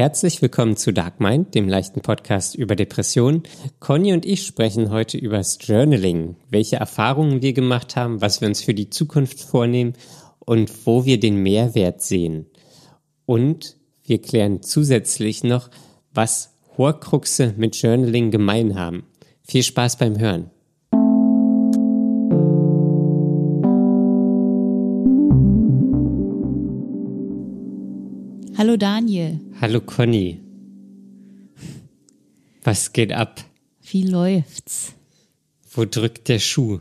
Herzlich willkommen zu Dark Mind, dem leichten Podcast über Depressionen. Conny und ich sprechen heute über das Journaling, welche Erfahrungen wir gemacht haben, was wir uns für die Zukunft vornehmen und wo wir den Mehrwert sehen. Und wir klären zusätzlich noch, was Horcruxe mit Journaling gemein haben. Viel Spaß beim Hören. Hallo Daniel. Hallo Conny. Was geht ab? Wie läuft's? Wo drückt der Schuh?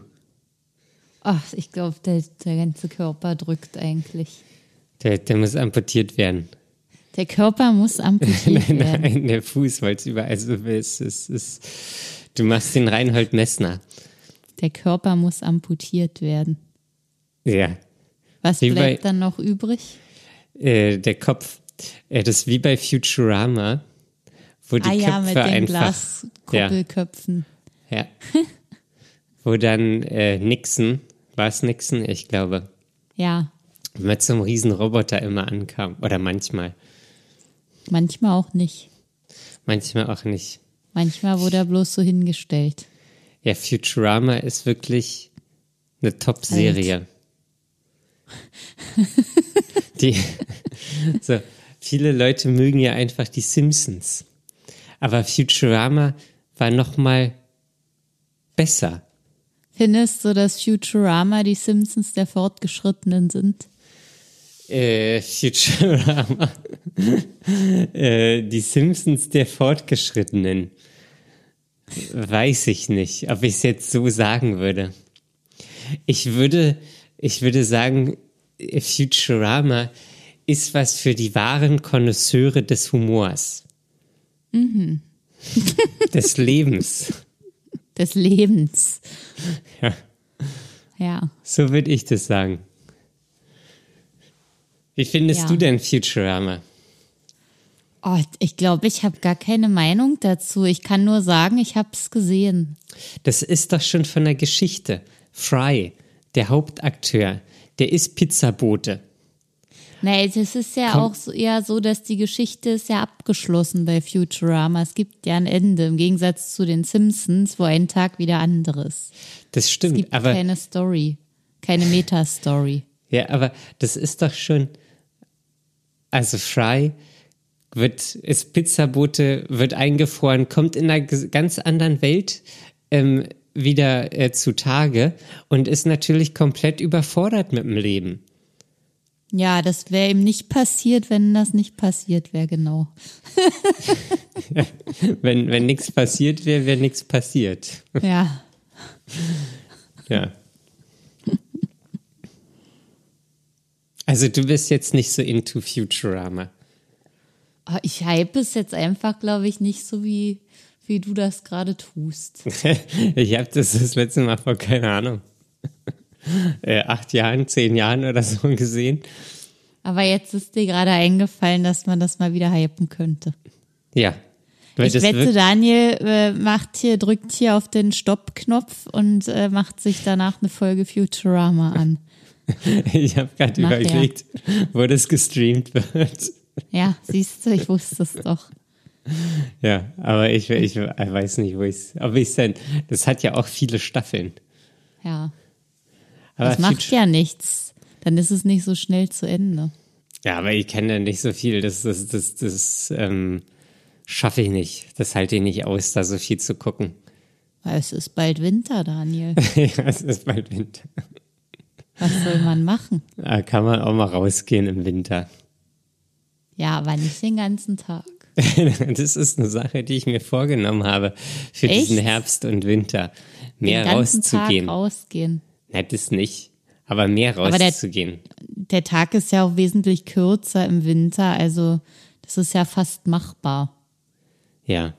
Ach, ich glaube, der, der ganze Körper drückt eigentlich. Der, der muss amputiert werden. Der Körper muss amputiert nein, werden. nein, der Fuß, weil es überall so ist, ist, ist. Du machst den Reinhold Messner. Der Körper muss amputiert werden. Ja. Was Wie bleibt bei- dann noch übrig? Äh, der Kopf. Äh, das ist wie bei Futurama, wo die ah ja, Köpfe mit den einfach. Glaskuppelköpfen. Ja. wo dann äh, Nixon, war es Nixon? Ich glaube, Ja. mit so einem riesen Roboter immer ankam. Oder manchmal. manchmal auch nicht. Manchmal auch nicht. Manchmal wurde er bloß so hingestellt. Ja, Futurama ist wirklich eine Top-Serie. die, so, viele Leute mögen ja einfach die Simpsons. Aber Futurama war noch mal besser. Findest du, dass Futurama die Simpsons der Fortgeschrittenen sind? Äh, Futurama. äh, die Simpsons der Fortgeschrittenen. Weiß ich nicht, ob ich es jetzt so sagen würde. Ich würde, ich würde sagen, äh, Futurama ist was für die wahren Konnoisseure des Humors. des Lebens. Des Lebens. Ja, Ja. so würde ich das sagen. Wie findest Ja. du denn Futurama? Oh, ich glaube, ich habe gar keine Meinung dazu. Ich kann nur sagen, ich habe es gesehen. Das ist doch schon von der Geschichte. Fry, der Hauptakteur, der ist Pizzabote. Nee, das ist ja Komm. auch so, eher so, dass die Geschichte ist ja abgeschlossen bei Futurama. Es gibt ja ein Ende, im Gegensatz zu den Simpsons, wo ein Tag wieder anderes. Das Es stimmt, gibt aber keine Story, keine Meta-Story. ja, aber das ist doch schon also Fry wird ist Pizzabote, wird eingefroren, kommt in einer ganz anderen Welt ähm, wieder äh, zutage und ist natürlich komplett überfordert mit dem Leben. Ja, das wäre ihm nicht passiert, wenn das nicht passiert wäre, genau. Wenn wenn nichts passiert wäre, wäre nichts passiert. Ja. Ja. Also du bist jetzt nicht so into Futurama. Ah, Ich hype es jetzt einfach, glaube ich, nicht so wie, wie du das gerade tust. ich habe das das letzte Mal vor, keine Ahnung, äh, acht Jahren, zehn Jahren oder so gesehen. Aber jetzt ist dir gerade eingefallen, dass man das mal wieder hypen könnte. Ja. Ich wette, Daniel äh, macht hier, drückt hier auf den Stopp-Knopf und äh, macht sich danach eine Folge Futurama an. ich habe gerade überlegt, wo das gestreamt wird. Ja, siehst du, ich wusste es doch. Ja, aber ich, ich weiß nicht, wo ich ob ich denn. Das hat ja auch viele Staffeln. Ja, Aber das macht ja nichts. Dann ist es nicht so schnell zu Ende. Ja, aber ich kenne ja nicht so viel. Das, das, das, das ähm, schaffe ich nicht. Das halte ich nicht aus, da so viel zu gucken. Es ist bald Winter, Daniel. ja, es ist bald Winter. Was soll man machen? Da kann man auch mal rausgehen im Winter. Ja, aber nicht den ganzen Tag. das ist eine Sache, die ich mir vorgenommen habe für Echt? diesen Herbst und Winter. Mehr den ganzen rauszugehen. Tag rausgehen. Nein, das nicht. Aber mehr Aber der- rauszugehen. Der Tag ist ja auch wesentlich kürzer im Winter, also das ist ja fast machbar. ja.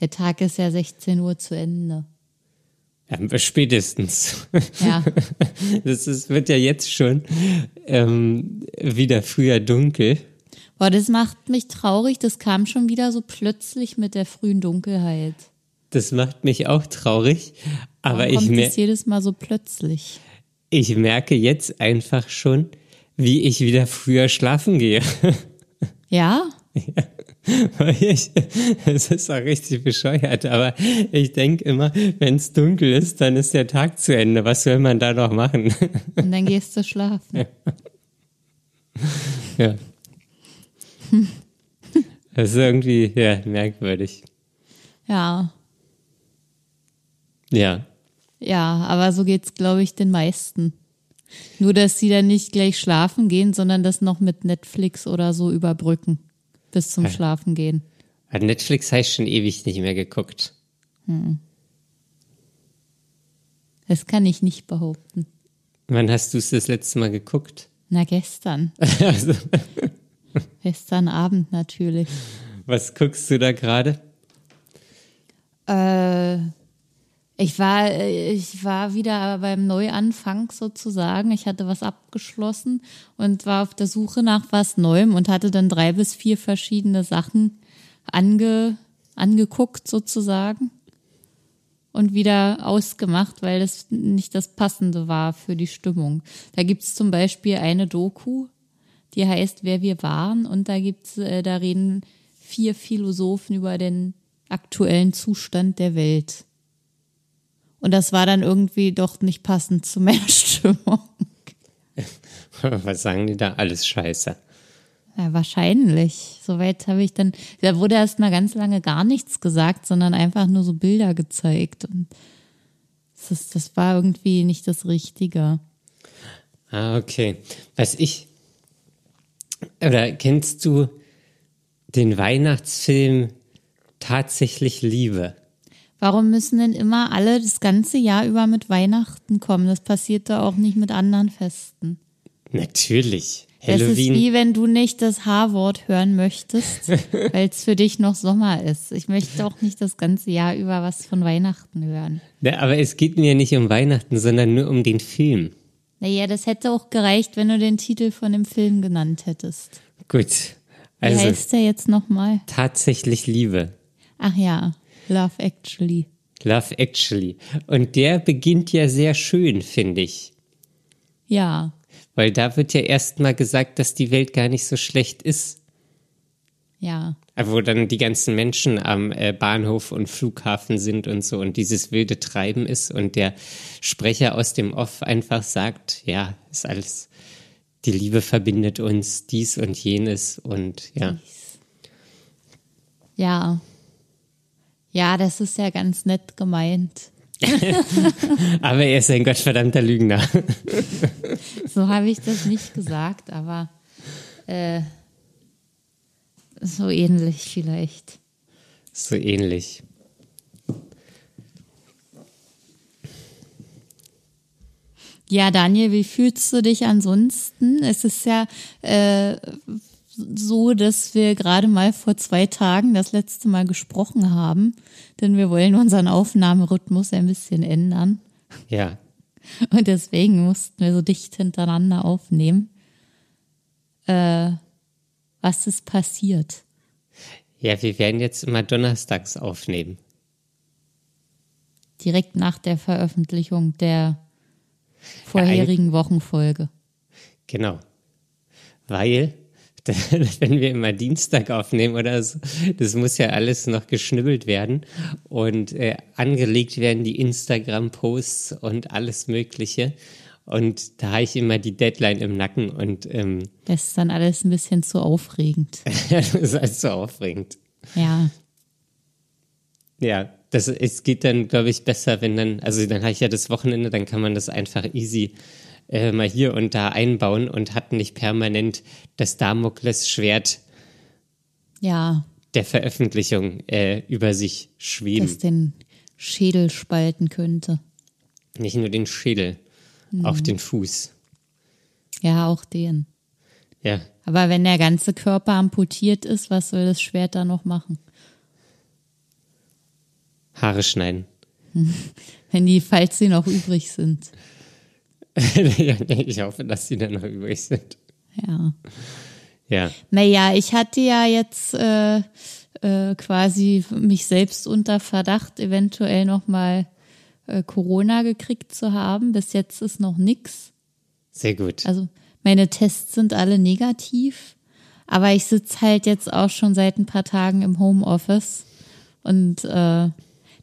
Der Tag ist ja 16 Uhr zu Ende. ja. Spätestens. Ja, Das ist, wird ja jetzt schon ähm, wieder früher dunkel. boah, das macht mich traurig. Das kam schon wieder so plötzlich mit der frühen Dunkelheit. Das macht mich auch traurig. Aber Warum ich, kommt mer das jedes Mal so plötzlich? ich merke jetzt einfach schon, wie ich wieder früher schlafen gehe. Ja? ich, es ist auch richtig bescheuert, aber ich denke immer, wenn es dunkel ist, dann ist der Tag zu Ende. Was soll man da noch machen? Und dann gehst du schlafen. Ja. Das ist irgendwie ja, merkwürdig. Ja, Ja. Ja, aber so geht's, glaube ich, den meisten. Nur, dass sie dann nicht gleich schlafen gehen, sondern das noch mit Netflix oder so überbrücken. Bis zum Ja. Schlafen gehen. Hat Netflix ich schon ewig nicht mehr geguckt. Das kann ich nicht behaupten. Wann hast du es das letzte Mal geguckt? Na, gestern. Also, Gestern Abend natürlich. was guckst du da gerade? Äh, ich war, äh, ich war wieder beim Neuanfang sozusagen. Ich hatte was abgeschlossen und war auf der Suche nach was Neuem und hatte dann drei bis vier verschiedene Sachen ange, angeguckt sozusagen und wieder ausgemacht, weil das nicht das Passende war für die Stimmung. Da gibt's zum Beispiel eine Doku, die heißt Wer wir waren und da gibt's, äh, da reden vier Philosophen über den aktuellen Zustand der Welt. Und das war dann irgendwie doch nicht passend zu meiner Stimmung. Was sagen die da? Alles scheiße. Ja, wahrscheinlich. Soweit habe ich dann, da wurde erst mal ganz lange gar nichts gesagt, sondern einfach nur so Bilder gezeigt. Und das, das war irgendwie nicht das Richtige. Ah, okay. Was ich. Oder kennst du den Weihnachtsfilm Tatsächlich Liebe? Warum müssen denn immer alle das ganze Jahr über mit Weihnachten kommen? Das passiert doch auch nicht mit anderen Festen. Natürlich. Das ist Halloween. wie wenn du nicht das H-Wort hören möchtest, weil es für dich noch Sommer ist. Ich möchte auch nicht das ganze Jahr über was von Weihnachten hören. Ja, aber es geht mir nicht um Weihnachten, sondern nur um den Film. Naja, das hätte auch gereicht, wenn du den Titel von dem Film genannt hättest. Gut. Wie Also heißt der jetzt nochmal? tatsächlich Liebe. Ach ja, Love Actually. Love Actually. Und der beginnt ja sehr schön, finde ich. Ja, Weil da wird ja erstmal gesagt, dass die Welt gar nicht so schlecht ist. ja, Wo dann die ganzen Menschen am äh, Bahnhof und Flughafen sind und so und dieses wilde Treiben ist und der Sprecher aus dem Off einfach sagt, ja, ist alles, die Liebe verbindet uns, dies und jenes und ja. ja. Ja, das ist ja ganz nett gemeint. Aber er ist ein gottverdammter Lügner. So habe ich das nicht gesagt, aber äh, so ähnlich vielleicht. So ähnlich. Ja, Daniel, wie fühlst du dich ansonsten? Es ist ja äh, so, dass wir gerade mal vor zwei Tagen das letzte Mal gesprochen haben, denn wir wollen unseren Aufnahmerhythmus ein bisschen ändern. Ja. Und deswegen mussten wir so dicht hintereinander aufnehmen. Äh, was ist passiert? Ja, wir werden jetzt immer donnerstags aufnehmen. Direkt nach der Veröffentlichung der vorherigen Wochenfolge. Genau. Weil, wenn wir immer Dienstag aufnehmen oder so, das muss ja alles noch geschnibbelt werden und äh, angelegt werden, die Instagram-Posts und alles Mögliche. Und da habe ich immer die Deadline im Nacken und ähm, Das ist dann alles ein bisschen zu aufregend. das ist alles so aufregend. Ja, Ja, das, es geht dann, glaube ich, besser, wenn dann, also dann habe ich ja das Wochenende, dann kann man das einfach easy äh, mal hier und da einbauen und hat nicht permanent das Damoklesschwert ja, der Veröffentlichung äh, über sich schweben. das den Schädel spalten könnte. Nicht nur den Schädel, auch den Fuß. Ja, auch den. Ja, Aber wenn der ganze Körper amputiert ist, was soll das Schwert da noch machen? Haare schneiden. Wenn die, falls sie noch übrig sind. ich hoffe, dass die dann noch übrig sind. Ja. Ja, Naja, ich hatte ja jetzt äh, äh, quasi mich selbst unter Verdacht, eventuell nochmal äh, Corona gekriegt zu haben. Bis jetzt ist noch nix. sehr gut. Also meine Tests sind alle negativ, Aber ich sitze halt jetzt auch schon seit ein paar Tagen im Homeoffice. Und äh,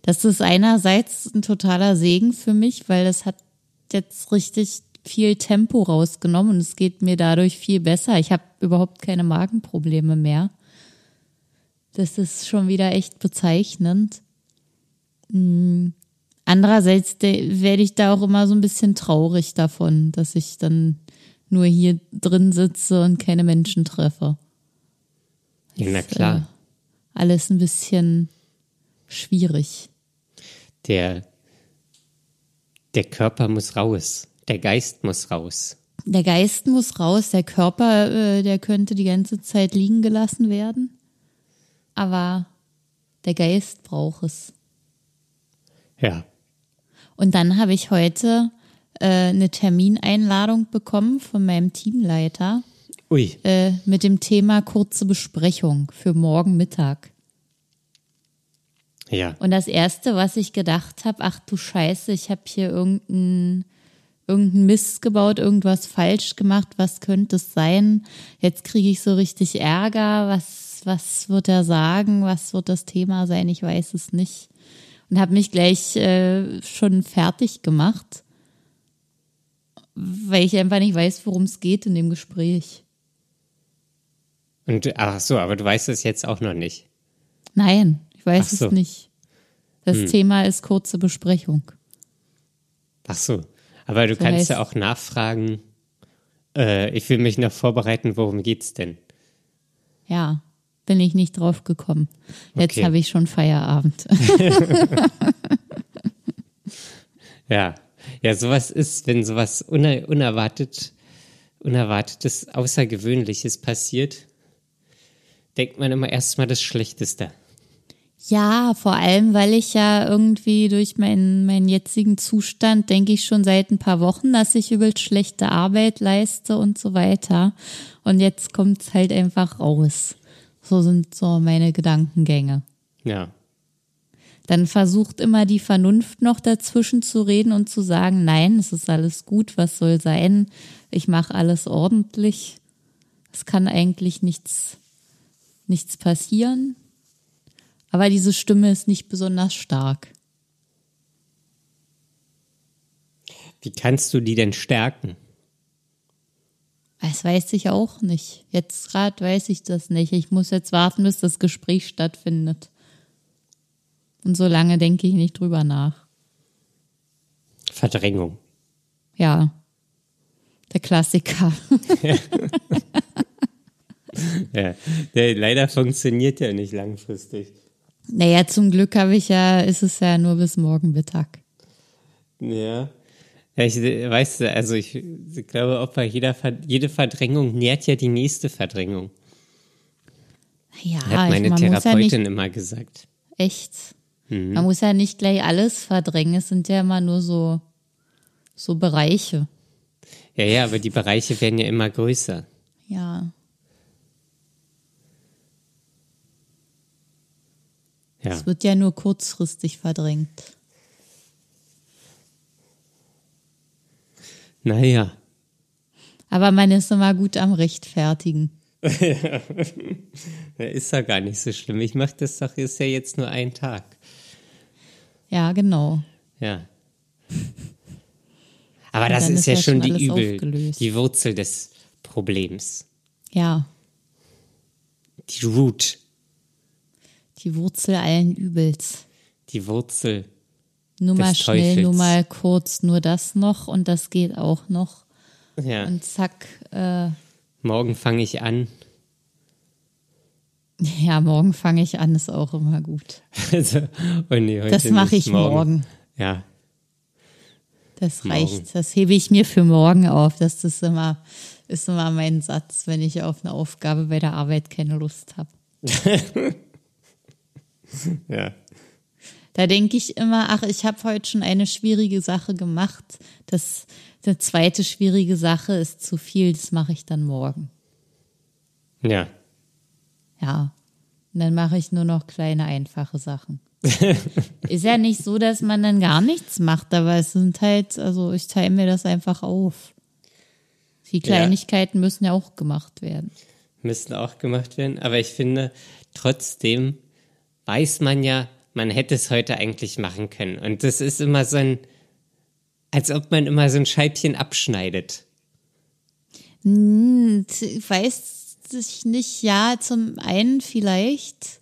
das ist einerseits ein totaler Segen für mich, weil das hat jetzt richtig viel Tempo rausgenommen und es geht mir dadurch viel besser. Ich habe überhaupt keine Magenprobleme mehr. Das ist schon wieder echt bezeichnend. Hm. Andererseits werde ich da auch immer so ein bisschen traurig davon, dass ich dann nur hier drin sitze und keine Menschen treffe. Ja, na klar. Ist, äh, alles ein bisschen schwierig. Der, der Körper muss raus. Der Geist muss raus. Der Geist muss raus. Der Körper, äh, der könnte die ganze Zeit liegen gelassen werden. Aber der Geist braucht es. Ja. Und dann habe ich heute äh, eine Termineinladung bekommen von meinem Teamleiter. Ui. Äh, mit dem Thema kurze Besprechung für morgen Mittag. Ja. Und das erste, was ich gedacht habe, ach du Scheiße, ich habe hier irgendeinen irgendein Mist gebaut, irgendwas falsch gemacht, was könnte es sein? Jetzt kriege ich so richtig Ärger, was, was wird er sagen, was wird das Thema sein, ich weiß es nicht. Und habe mich gleich äh, schon fertig gemacht, weil ich einfach nicht weiß, worum es geht in dem Gespräch. Und ach so, aber du weißt es jetzt auch noch nicht. Nein, ich weiß so. es nicht. Das hm. Thema ist kurze Besprechung. Ach so. Aber du so kannst ja auch nachfragen, äh, ich will mich noch vorbereiten, worum geht's denn? Ja, bin ich nicht drauf gekommen. Jetzt okay. habe ich schon Feierabend. ja. Ja, sowas ist, wenn sowas uner unerwartet, unerwartetes, Außergewöhnliches passiert, denkt man immer erstmal das Schlechteste. Ja, vor allem, weil ich ja irgendwie durch meinen, meinen jetzigen Zustand denke ich schon seit ein paar Wochen, dass ich übelst schlechte Arbeit leiste und so weiter. Und jetzt kommt's halt einfach raus. So sind so meine Gedankengänge. Ja. Dann versucht immer die Vernunft noch dazwischen zu reden und zu sagen, nein, es ist alles gut, was soll sein? Ich mache alles ordentlich. Es kann eigentlich nichts, nichts passieren. Aber diese Stimme ist nicht besonders stark. Wie kannst du die denn stärken? Das weiß ich auch nicht. Jetzt gerade weiß ich das nicht. Ich muss jetzt warten, bis das Gespräch stattfindet. Und so lange denke ich nicht drüber nach. Verdrängung. Ja. Der Klassiker. ja. ja. Der leider funktioniert ja nicht langfristig. Naja, zum Glück habe ich ja, ist es ja nur bis morgen Mittag. Ja. Ja, ich weiß, also ich, ich glaube, ob bei jeder jede Verdrängung nährt ja die nächste Verdrängung. Ja, hat meine ich, Therapeutin ja immer gesagt. Echt? Mhm. Man muss ja nicht gleich alles verdrängen. Es sind ja immer nur so, so Bereiche. Ja, ja, aber die Bereiche werden ja immer größer. Ja. Ja. Es wird ja nur kurzfristig verdrängt. Naja. Aber man ist immer gut am Rechtfertigen. ja. ist ja gar nicht so schlimm. Ich mache das doch, ist ja jetzt nur ein Tag. Ja, genau. Ja. Aber Und das ist ja, schon die Übel, aufgelöst. die Wurzel des Problems. Ja. Die Root. Die Wurzel allen Übels. Die Wurzel. Nur mal schnell, Teufels. nur mal kurz, nur das noch und das geht auch noch. Ja. Und zack. Äh, morgen fange ich an. Ja, morgen fange ich an, ist auch immer gut. Also, oh nee, heute das mache ich morgen. morgen. Ja. Das reicht. Morgen. Das hebe ich mir für morgen auf. Das ist immer, ist immer mein Satz, wenn ich auf eine Aufgabe bei der Arbeit keine Lust habe. ja. Da denke ich immer, ach, ich habe heute schon eine schwierige Sache gemacht. Das, eine zweite schwierige Sache ist zu viel, das mache ich dann morgen. Ja. Ja. Und dann mache ich nur noch kleine, einfache Sachen. ist ja nicht so, dass man dann gar nichts macht, aber es sind halt, also ich teile mir das einfach auf. Die Kleinigkeiten ja. müssen ja auch gemacht werden. müssen auch gemacht werden. Aber ich finde, trotzdem weiß man ja, man hätte es heute eigentlich machen können. Und das ist immer so ein, als ob man immer so ein Scheibchen abschneidet. Hm, weiß ich nicht, ja, zum einen vielleicht.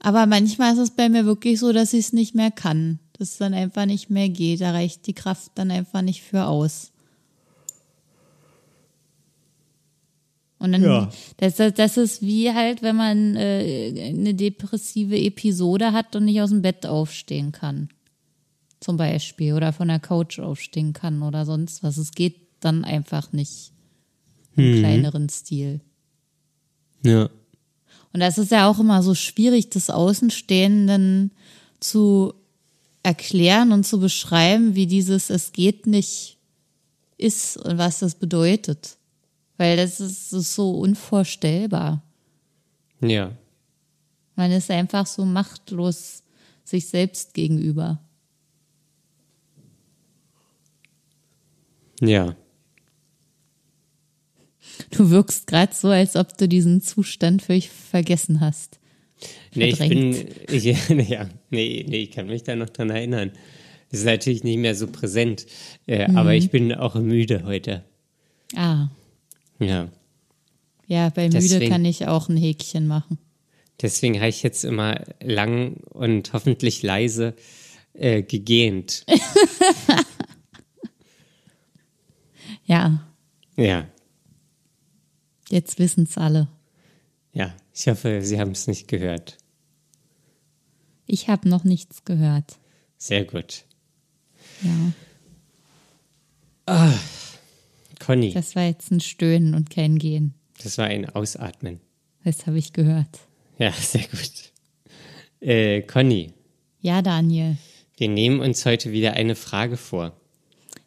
Aber manchmal ist es bei mir wirklich so, dass ich es nicht mehr kann. Dass es dann einfach nicht mehr geht. Da reicht die Kraft dann einfach nicht für aus. Und dann, Ja. das, das, das ist wie halt, wenn man äh, eine depressive Episode hat und nicht aus dem Bett aufstehen kann. Zum Beispiel. Oder von der Couch aufstehen kann oder sonst was. Es geht dann einfach nicht im kleineren Stil. Ja. Und das ist ja auch immer so schwierig, das Außenstehenden zu erklären und zu beschreiben, wie dieses Es geht nicht ist und was das bedeutet. Weil das ist, ist so unvorstellbar. Ja. Man ist einfach so machtlos sich selbst gegenüber. Ja. Du wirkst gerade so, als ob du diesen Zustand völlig vergessen hast. Nee, ich bin, ich, ja, nee, nee, ich kann mich da noch dran erinnern. Das ist natürlich nicht mehr so präsent, äh, aber ich bin auch müde heute. Ah, Ja. ja, bei müde Deswegen- kann ich auch ein Häkchen machen. Deswegen habe ich jetzt immer lang und hoffentlich leise äh, gegähnt. Ja, Ja, jetzt wissen's alle. ja. Ich hoffe, Sie haben es nicht gehört. Ich habe noch nichts gehört. Sehr gut. Ja, Conny, das, das war jetzt ein Stöhnen und kein Gehen. war ein Ausatmen. Das habe ich gehört. Ja, sehr gut. Äh, Conny, Ja, Daniel. wir nehmen uns heute wieder eine Frage vor.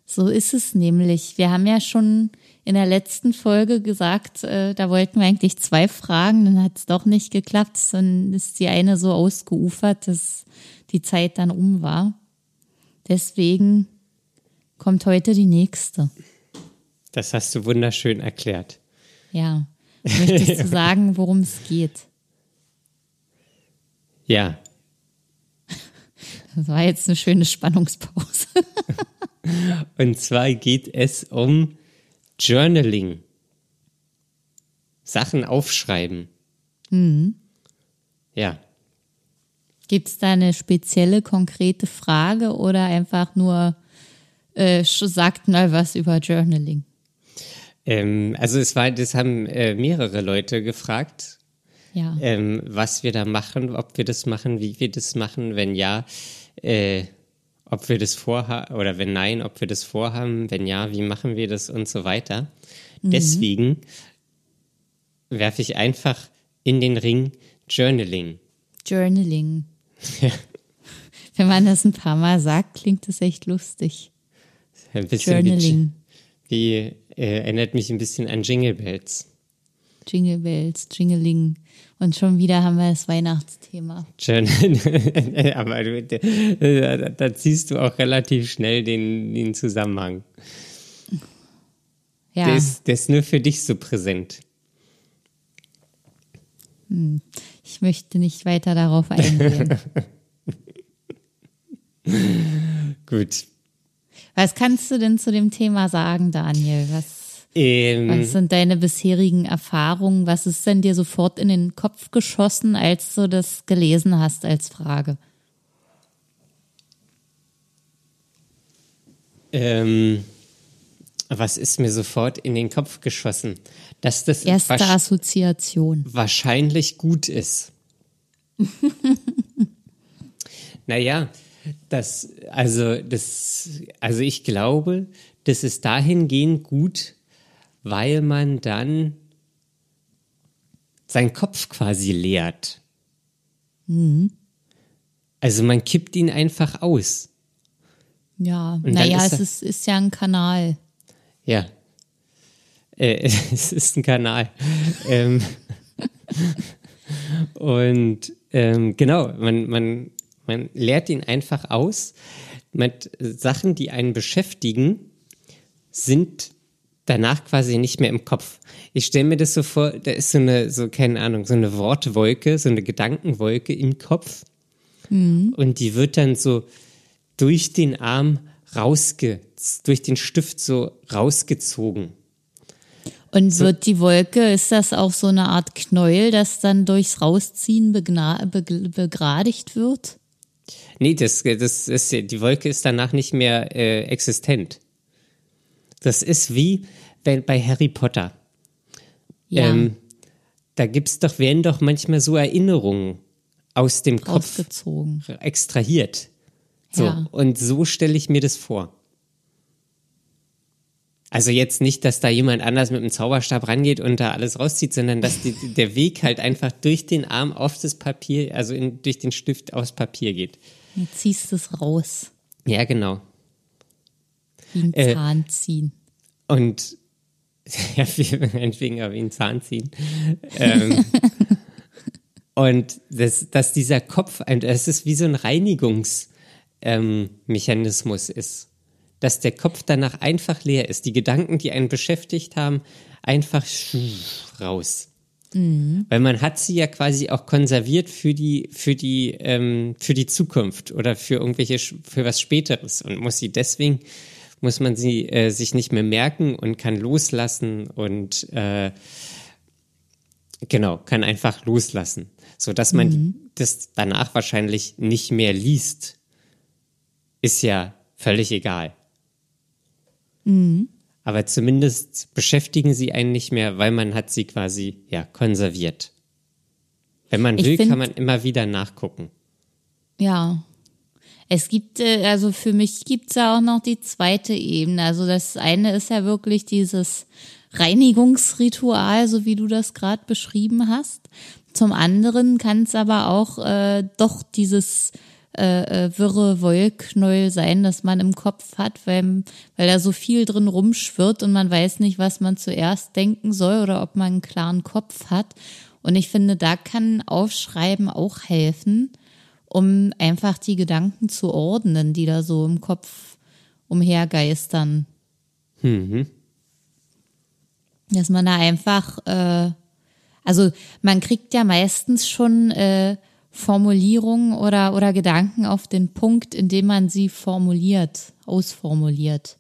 So ist es nämlich. Wir haben ja schon in der letzten Folge gesagt, äh, da wollten wir eigentlich zwei Fragen, dann hat es doch nicht geklappt. Dann ist die eine so ausgeufert, dass die Zeit dann um war. Deswegen kommt heute die nächste. Das hast du wunderschön erklärt. Ja. Möchtest du sagen, worum es geht? Ja, Das war jetzt eine schöne Spannungspause. und zwar geht es um Journaling. Sachen aufschreiben. Ja, Gibt es da eine spezielle, konkrete Frage oder einfach nur äh, sagt mal was über Journaling? Ähm, also es war, das haben äh, mehrere Leute gefragt, Ja. ähm, was wir da machen, ob wir das machen, wie wir das machen, wenn ja, äh, ob wir das vorhaben oder wenn nein, ob wir das vorhaben, wenn ja, wie machen wir das und so weiter. Deswegen werfe ich einfach in den Ring Journaling. Journaling. Wenn man das ein paar Mal sagt, klingt das echt lustig. Ein bisschen Journaling. Wie äh, erinnert mich ein bisschen an Jingle Bells. Jingle Bells, Jingling. Und schon wieder haben wir das Weihnachtsthema. Journal Aber du, da, da, ziehst du auch relativ schnell den, den Zusammenhang. Ja, Der, ist, der ist nur für dich so präsent. ich möchte nicht weiter darauf eingehen. Gut. Was kannst du denn zu dem Thema sagen, Daniel? Was, Ähm, was sind deine bisherigen Erfahrungen? Was ist denn dir sofort in den Kopf geschossen, als du das gelesen hast als Frage? ähm, was ist mir sofort in den Kopf geschossen? Dass das Erste wasch- Assoziation. wahrscheinlich gut ist. naja, das, also, das, also ich glaube, das ist dahingehend gut, weil man dann seinen Kopf quasi leert. Also man kippt ihn einfach aus. Ja, naja, ist es ist, ist ja ein Kanal. Ja. Äh, es ist ein Kanal. ähm, und ähm, genau, man, man, man leert ihn einfach aus mit Sachen, die einen beschäftigen, sind danach quasi nicht mehr im Kopf. Ich stelle mir das so vor, da ist so eine, so keine Ahnung, so eine Wortwolke, so eine Gedankenwolke im Kopf. Mhm. Und die wird dann so durch den Arm rausge, durch den Stift so rausgezogen. Und wird die Wolke, ist das auch so eine Art Knäuel, das dann durchs Rausziehen begradigt wird? Nee, das, das ist, die Wolke ist danach nicht mehr äh, existent. Das ist wie bei, bei Harry Potter. Ja. Ähm, da gibt's doch, werden doch manchmal so Erinnerungen aus dem Kopf extrahiert. So, ja. und so stelle ich mir das vor. Also jetzt nicht, dass da jemand anders mit dem Zauberstab rangeht und da alles rauszieht, sondern dass die, der Weg halt einfach durch den Arm auf das Papier, also in, durch den Stift aufs Papier geht. Jetzt ziehst du es raus. Ja, genau. Wie ein äh, Zahn ziehen. Und ja, meinetwegen wie ein Zahn ziehen. ähm, und das, dass dieser Kopf, das ist wie so ein Reinigungsmechanismus ähm, ist dass der Kopf danach einfach leer ist. Die Gedanken, die einen beschäftigt haben, einfach raus. Mhm. Weil man hat sie ja quasi auch konserviert für die, für die, ähm, für die Zukunft oder für irgendwelche, für was Späteres und muss sie deswegen, muss man sie äh, sich nicht mehr merken und kann loslassen und äh, genau, kann einfach loslassen. So dass man mhm. das danach wahrscheinlich nicht mehr liest, ist ja völlig egal. Mhm. Aber zumindest beschäftigen sie einen nicht mehr, weil man hat sie quasi ja konserviert. Wenn man will, find, kann man immer wieder nachgucken. Ja. Es gibt, äh, also für mich gibt es ja auch noch die zweite Ebene. Also das eine ist ja wirklich dieses Reinigungsritual, so wie du das gerade beschrieben hast. Zum anderen kann es aber auch äh, doch dieses äh, äh, wirre Wollknäuel sein, das man im Kopf hat, weil, weil da so viel drin rumschwirrt und man weiß nicht, was man zuerst denken soll oder ob man einen klaren Kopf hat. Und ich finde, da kann Aufschreiben auch helfen, um einfach die Gedanken zu ordnen, die da so im Kopf umhergeistern. Mhm. Dass man da einfach, äh, also man kriegt ja meistens schon äh, Formulierungen oder, oder Gedanken auf den Punkt, in dem man sie formuliert, ausformuliert.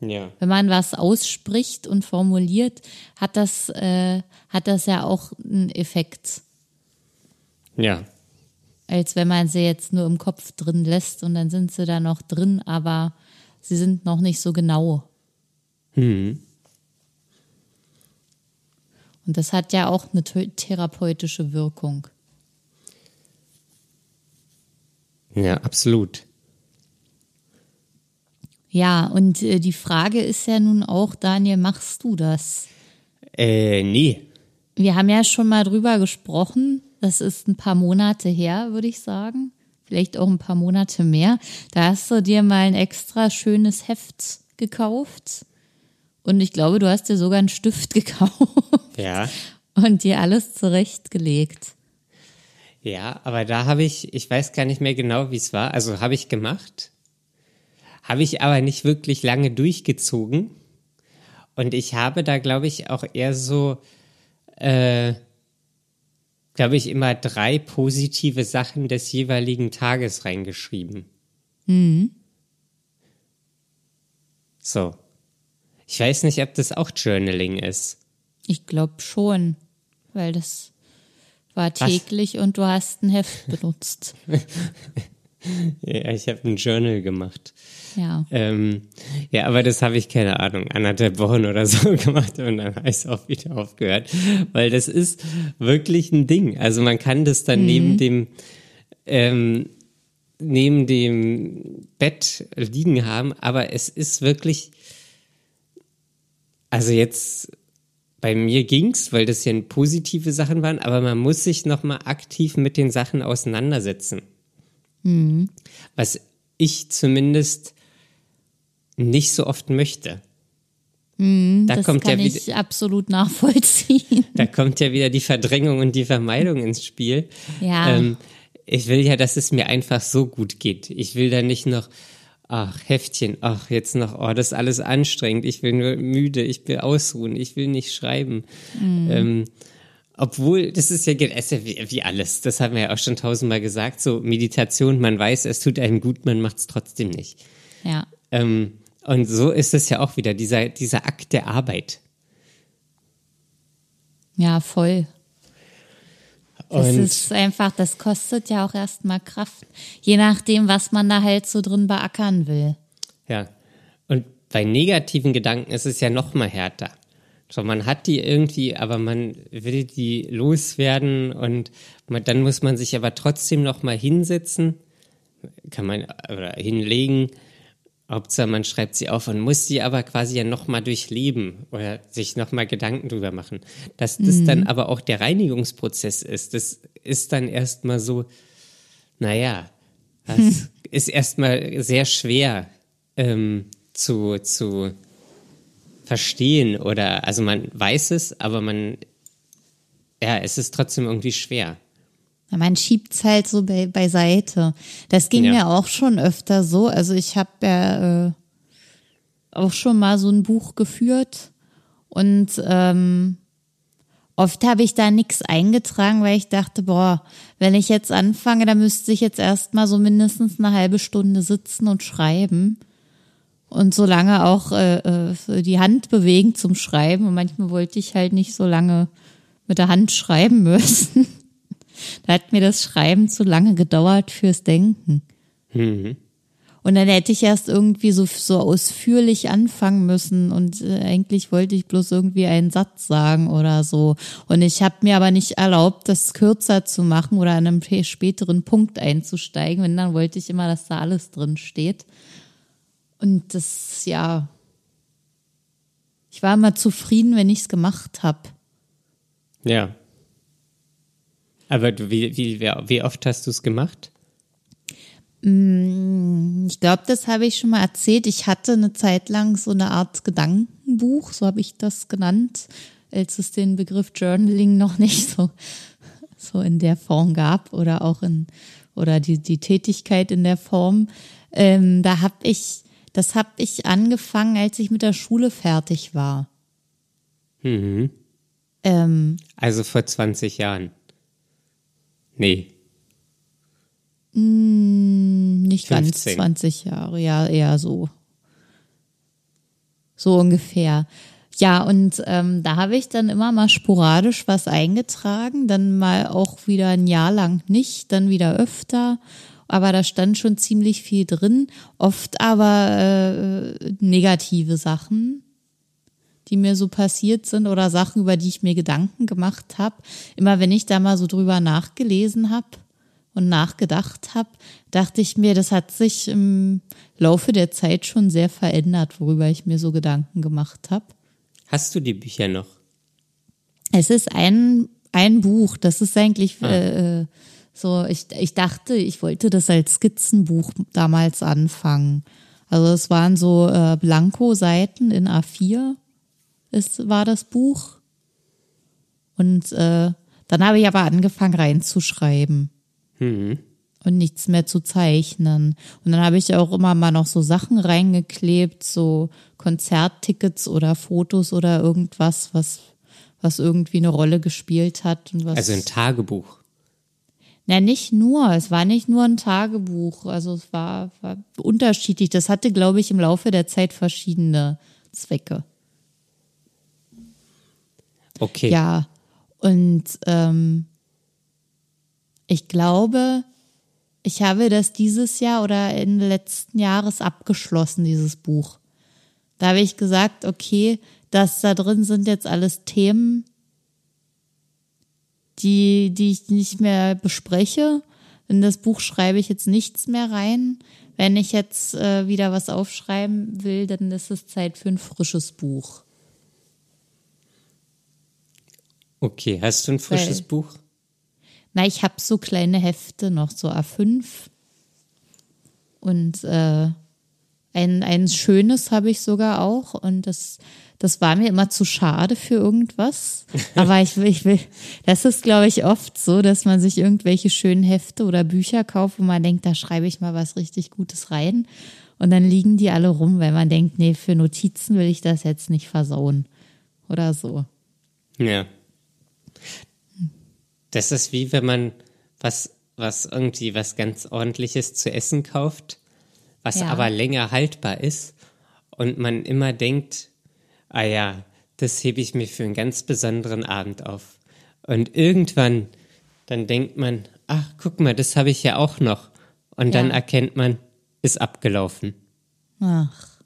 Ja. Wenn man was ausspricht und formuliert, hat das, äh, hat das ja auch einen Effekt. Ja. Als wenn man sie jetzt nur im Kopf drin lässt und dann sind sie da noch drin, aber sie sind noch nicht so genau. Mhm. Und das hat ja auch eine therapeutische Wirkung. Ja, absolut. Ja, und äh, die Frage ist ja nun auch, Daniel, machst du das? Äh, nee. Wir haben ja schon mal drüber gesprochen. Das ist ein paar Monate her, würde ich sagen. Vielleicht auch ein paar Monate mehr. Da hast du dir mal ein extra schönes Heft gekauft. Und ich glaube, du hast dir sogar einen Stift gekauft. Ja. Und dir alles zurechtgelegt. Ja, aber da habe ich, ich weiß gar nicht mehr genau, wie es war. Also habe ich gemacht, habe ich aber nicht wirklich lange durchgezogen. Und ich habe da, glaube ich, auch eher so, äh, glaube ich, immer drei positive Sachen des jeweiligen Tages reingeschrieben. Mhm. So. Ich weiß nicht, ob das auch Journaling ist. Ich glaube schon, weil das war täglich Was? und du hast ein Heft benutzt. ja, ich habe ein Journal gemacht. Ja. Ähm, ja, aber das habe ich, keine Ahnung, anderthalb Wochen oder so gemacht und dann habe ich es auch wieder aufgehört. Weil das ist wirklich ein Ding. Also man kann das dann mhm. neben dem ähm, neben dem Bett liegen haben, aber es ist wirklich, also jetzt bei mir ging's, weil das ja positive Sachen waren, aber man muss sich nochmal aktiv mit den Sachen auseinandersetzen. Mhm. Was ich zumindest nicht so oft möchte. Mhm, da das kommt kann ja wieder, ich absolut nachvollziehen. Da kommt ja wieder die Verdrängung und die Vermeidung ins Spiel. Ja. Ähm, ich will ja, dass es mir einfach so gut geht. Ich will da nicht noch ach, Heftchen, ach, jetzt noch, oh, das ist alles anstrengend, ich will nur müde, ich will ausruhen, ich will nicht schreiben. Mhm. Ähm, obwohl, das ist ja, ist ja wie, wie, alles, das haben wir ja auch schon tausendmal gesagt, so Meditation, man weiß, es tut einem gut, man macht es trotzdem nicht. Ja. Ähm, und so ist es ja auch wieder, dieser, dieser Akt der Arbeit. Ja, voll. Das und ist einfach, das kostet ja auch erstmal Kraft. Je nachdem, was man da halt so drin beackern will. Ja. Und bei negativen Gedanken ist es ja noch mal härter. So, man hat die irgendwie, aber man will die loswerden und man, dann muss man sich aber trotzdem noch mal hinsetzen, kann man oder hinlegen Hauptsache, man schreibt sie auf und muss sie aber quasi ja nochmal durchleben oder sich nochmal Gedanken drüber machen. Dass das mhm. dann aber auch der Reinigungsprozess ist, das ist dann erstmal so, naja, das hm. ist erstmal sehr schwer ähm, zu, zu verstehen oder, also man weiß es, aber man, ja, es ist trotzdem irgendwie schwer. Man schiebt es halt so be beiseite. Das ging ja. mir auch schon öfter so. Also ich habe ja äh, auch schon mal so ein Buch geführt und ähm, oft habe ich da nichts eingetragen, weil ich dachte, boah, wenn ich jetzt anfange, dann müsste ich jetzt erstmal so mindestens eine halbe Stunde sitzen und schreiben. Und so lange auch äh, äh die Hand bewegen zum Schreiben. Und manchmal wollte ich halt nicht so lange mit der Hand schreiben müssen. Da hat mir das Schreiben zu lange gedauert fürs Denken. Mhm. Und dann hätte ich erst irgendwie so, so ausführlich anfangen müssen und äh, eigentlich wollte ich bloß irgendwie einen Satz sagen oder so. Und ich habe mir aber nicht erlaubt, das kürzer zu machen oder an einem späteren Punkt einzusteigen. Wenn dann wollte ich immer, dass da alles drin steht. Und das, ja, ich war immer zufrieden, wenn ich es gemacht habe. Ja. Aber du, wie, wie, wie oft hast du es gemacht? Mm, ich glaube, das habe ich schon mal erzählt. Ich hatte eine Zeit lang so eine Art Gedankenbuch, so habe ich das genannt, als es den Begriff Journaling noch nicht so, so in der Form gab oder auch in, oder die, die Tätigkeit in der Form. Ähm, da habe ich, das habe ich angefangen, als ich mit der Schule fertig war. Mhm. Ähm, also vor 20 Jahren. Nee. Hm, nicht 15. ganz 20 Jahre, ja, eher so. So ungefähr. Ja, und ähm, da habe ich dann immer mal sporadisch was eingetragen, dann mal auch wieder ein Jahr lang nicht, dann wieder öfter. Aber da stand schon ziemlich viel drin, oft aber äh, negative Sachen die mir so passiert sind oder Sachen, über die ich mir Gedanken gemacht habe. Immer wenn ich da mal so drüber nachgelesen habe und nachgedacht habe, dachte ich mir, das hat sich im Laufe der Zeit schon sehr verändert, worüber ich mir so Gedanken gemacht habe. Hast du die Bücher noch? Es ist ein, ein Buch, das ist eigentlich ah. äh, so, ich, ich dachte, ich wollte das als Skizzenbuch damals anfangen. Also es waren so äh, Blanko-Seiten in A4 ist, war das Buch. Und äh, dann habe ich aber angefangen reinzuschreiben. Mhm. Und nichts mehr zu zeichnen. Und dann habe ich auch immer mal noch so Sachen reingeklebt, so Konzerttickets oder Fotos oder irgendwas, was, was irgendwie eine Rolle gespielt hat. Und was also ein Tagebuch. Na, nicht nur. Es war nicht nur ein Tagebuch. Also es war, war unterschiedlich. Das hatte, glaube ich, im Laufe der Zeit verschiedene Zwecke. Okay. Ja, und ähm, ich glaube, ich habe das dieses Jahr oder in letzten Jahres abgeschlossen, dieses Buch. Da habe ich gesagt, okay, das da drin sind jetzt alles Themen, die, die ich nicht mehr bespreche. In das Buch schreibe ich jetzt nichts mehr rein. Wenn ich jetzt äh, wieder was aufschreiben will, dann ist es Zeit für ein frisches Buch. Okay, hast du ein frisches Weil, Buch? Na, ich habe so kleine Hefte noch, so A5. Und äh, ein, ein schönes habe ich sogar auch. Und das, das war mir immer zu schade für irgendwas. Aber ich will, ich will, das ist, glaube ich, oft so, dass man sich irgendwelche schönen Hefte oder Bücher kauft, wo man denkt, da schreibe ich mal was richtig Gutes rein. Und dann liegen die alle rum, weil man denkt, nee, für Notizen will ich das jetzt nicht versauen. Oder so. Ja. Das ist wie wenn man was, was irgendwie was ganz ordentliches zu essen kauft, was Ja. aber länger haltbar ist und man immer denkt, ah ja, das hebe ich mir für einen ganz besonderen Abend auf. Und irgendwann, dann denkt man, ach, guck mal, das habe ich ja auch noch. Und dann Ja. erkennt man, ist abgelaufen. Ach.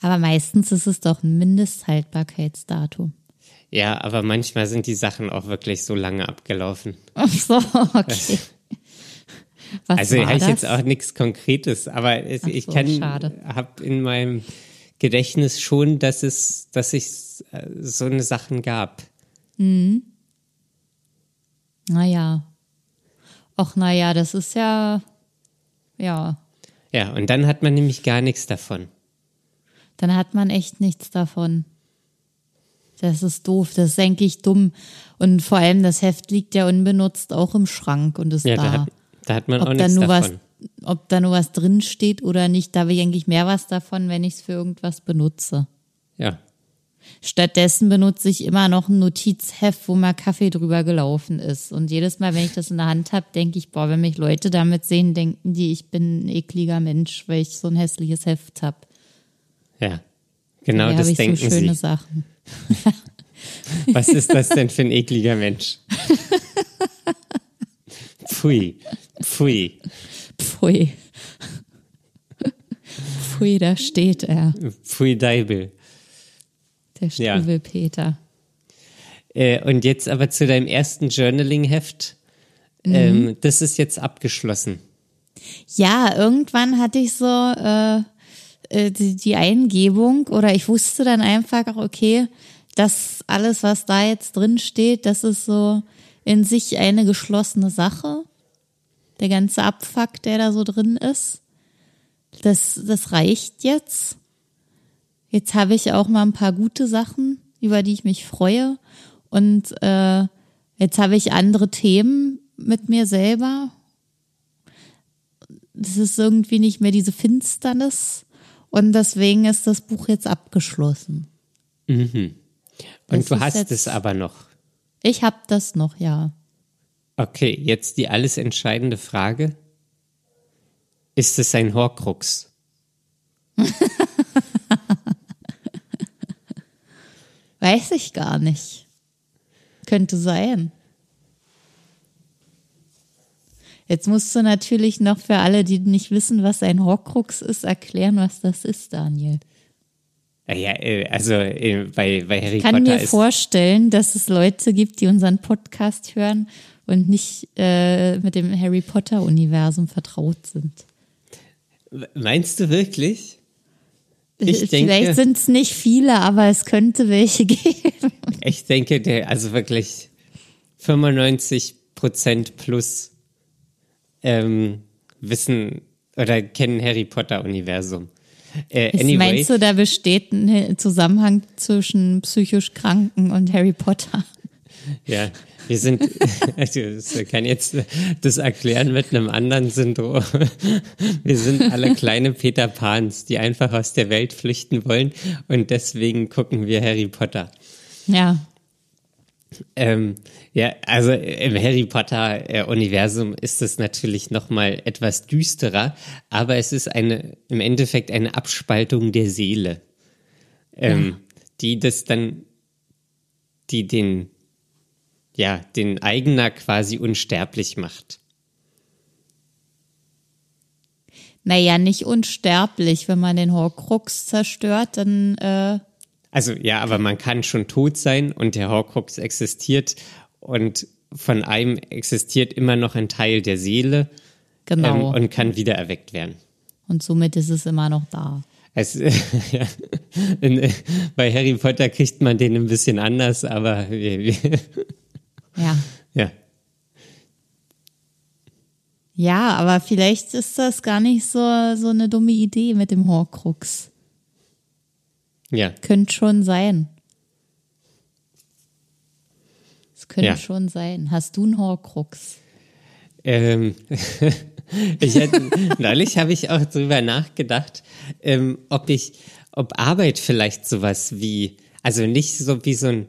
Aber meistens ist es doch ein Mindesthaltbarkeitsdatum. Ja, aber manchmal sind die Sachen auch wirklich so lange abgelaufen. Ach so, okay. Was Also habe ich jetzt auch nichts Konkretes, aber es, Ach ich so, kann, habe in meinem Gedächtnis schon, dass es, dass es äh, so eine Sachen gab. Naja. Ach, naja, das ist ja, ja, Ja, und dann hat man nämlich gar nichts davon. dann hat man echt nichts davon. Das ist doof, das ist eigentlich dumm. Und vor allem das Heft liegt ja unbenutzt auch im Schrank und ist Ja, da. da hat, da hat man auch ob da nichts nur was, davon. ob da nur was drin steht oder nicht, da habe ich eigentlich mehr was davon, wenn ich es für irgendwas benutze. Ja, Stattdessen benutze ich immer noch ein Notizheft, wo mal Kaffee drüber gelaufen ist. Und jedes Mal, wenn ich das in der Hand habe, denke ich, boah, wenn mich Leute damit sehen, denken die, ich bin ein ekliger Mensch, weil ich so ein hässliches Heft habe. ja. Genau Hier das habe ich denken so schöne sie. Sachen. Was ist das denn für ein ekliger Mensch? Pfui, pfui, Pfui. Pfui, da steht er, pfui Deibel. der Ja. Struwelpeter. Äh, und jetzt aber zu deinem ersten Journaling-Heft. Mhm. Ähm, das ist jetzt abgeschlossen. Ja, irgendwann hatte ich so äh, äh, die, die Eingebung oder ich wusste dann einfach, okay, das alles, was da jetzt drin steht, das ist so in sich eine geschlossene Sache. Der ganze Abfuck, der da so drin ist, das, das reicht jetzt. Jetzt habe ich auch mal ein paar gute Sachen, über die ich mich freue. Und äh, jetzt habe ich andere Themen mit mir selber, das ist irgendwie nicht mehr diese Finsternis und deswegen ist das Buch jetzt abgeschlossen. Und Das du hast jetzt- es aber noch. Ich habe das noch, ja. Okay, jetzt die alles entscheidende Frage. Ist es ein Horcrux? Weiß ich gar nicht. Könnte sein. Jetzt musst du natürlich noch für alle, die nicht wissen, was ein Horcrux ist, erklären, was das ist, Daniel. Ja, äh, also äh, bei, bei Harry Ich kann Potter mir ist. vorstellen, dass es Leute gibt, die unseren Podcast hören und nicht äh, mit dem Harry Potter-Universum vertraut sind. Meinst du wirklich? Ich denke- Vielleicht sind es nicht viele, aber es könnte welche geben. Ich denke, der, also wirklich 95 Prozent plus ähm, wissen oder kennen Harry Potter Universum. Äh, anyway, Meinst du, da besteht ein Zusammenhang zwischen psychisch Kranken und Harry Potter? ja, wir sind, also ich kann jetzt das erklären mit einem anderen Syndrom. Wir sind alle kleine Peter Pans, die einfach aus der Welt flüchten wollen und deswegen gucken wir Harry Potter. Ja, Ähm, ja, also im Harry Potter äh, Universum ist es natürlich noch mal etwas düsterer, aber es ist eine im Endeffekt eine Abspaltung der Seele, ähm, die das dann, die den, ja, den Eigener quasi unsterblich macht. naja, nicht unsterblich. Wenn man den Horcrux zerstört, dann äh, Also ja, aber man kann schon tot sein und der Horcrux existiert und von einem existiert immer noch ein Teil der Seele genau. ähm, und kann wieder erweckt werden. und somit ist es immer noch da. Es, ja, in, bei Harry Potter kriegt man den ein bisschen anders, aber wir, wir, Ja. ja. Ja, aber vielleicht ist das gar nicht so, so eine dumme Idee mit dem Horcrux. Ja, Könnte schon sein. Es könnte Ja. schon sein. Hast du einen Horcrux? Ähm, ich hatte, neulich habe ich auch drüber nachgedacht, ähm, ob ich, ob Arbeit vielleicht sowas wie, also nicht so wie so ein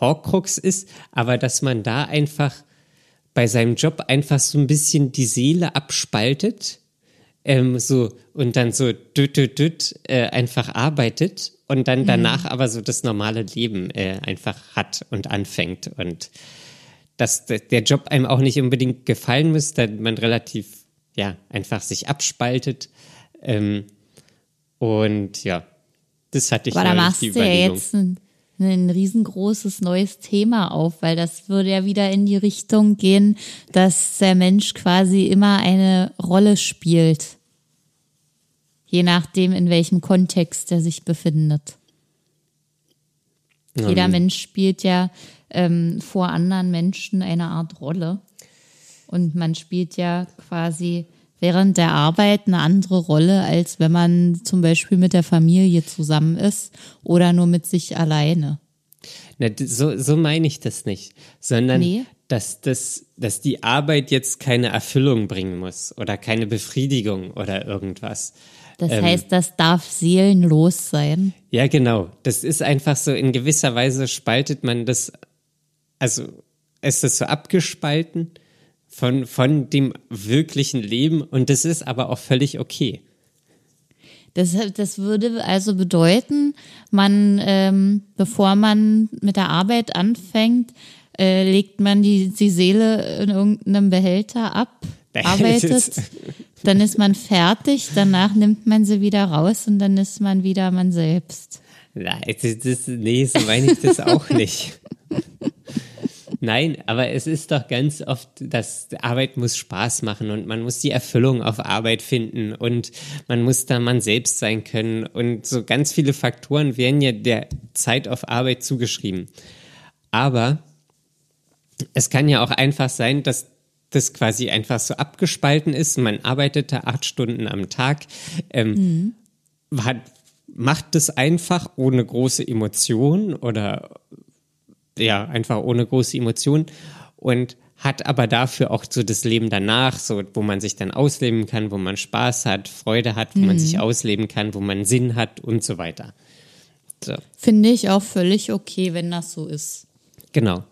Horcrux ist, aber dass man da einfach bei seinem Job einfach so ein bisschen die Seele abspaltet, ähm, so und dann so düt, düt, düt, äh, einfach arbeitet und dann danach mhm. aber so das normale Leben äh, einfach hat und anfängt und dass der Job einem auch nicht unbedingt gefallen muss, da man relativ ja einfach sich abspaltet ähm, und ja, das hatte ich Aber da machst du ja jetzt ein, ein riesengroßes neues Thema auf, weil das würde ja wieder in die Richtung gehen, dass der Mensch quasi immer eine Rolle spielt. Je nachdem, in welchem Kontext er sich befindet. Jeder Mensch spielt ja ähm, vor anderen Menschen eine Art Rolle. Und man spielt ja quasi während der Arbeit eine andere Rolle, als wenn man zum Beispiel mit der Familie zusammen ist oder nur mit sich alleine. Na, so, so meine ich das nicht, sondern nee. dass, das, dass die Arbeit jetzt keine Erfüllung bringen muss oder keine Befriedigung oder irgendwas. Das ähm, heißt, das darf seelenlos sein. Ja, genau. Das ist einfach so, in gewisser Weise spaltet man das, also ist das so abgespalten von, von dem wirklichen Leben und das ist aber auch völlig okay. Das, das würde also bedeuten, man, ähm, bevor man mit der Arbeit anfängt, äh, legt man die, die Seele in irgendeinem Behälter ab, arbeitet, dann ist man fertig, danach nimmt man sie wieder raus und dann ist man wieder man selbst. Nein, das, das, nee, so meine ich das auch nicht. Nein, aber es ist doch ganz oft, dass Arbeit muss Spaß machen und man muss die Erfüllung auf Arbeit finden und man muss da man selbst sein können und so ganz viele Faktoren werden ja der Zeit auf Arbeit zugeschrieben. Aber es kann ja auch einfach sein, dass das quasi einfach so abgespalten ist. Man arbeitet da acht Stunden am Tag, ähm, mhm. hat, macht das einfach ohne große Emotionen oder ja, einfach ohne große Emotionen und hat aber dafür auch so das Leben danach, so wo man sich dann ausleben kann, wo man Spaß hat, Freude hat, wo mhm. man sich ausleben kann, wo man Sinn hat und so weiter. So. Finde ich auch völlig okay, wenn das so ist. Genau.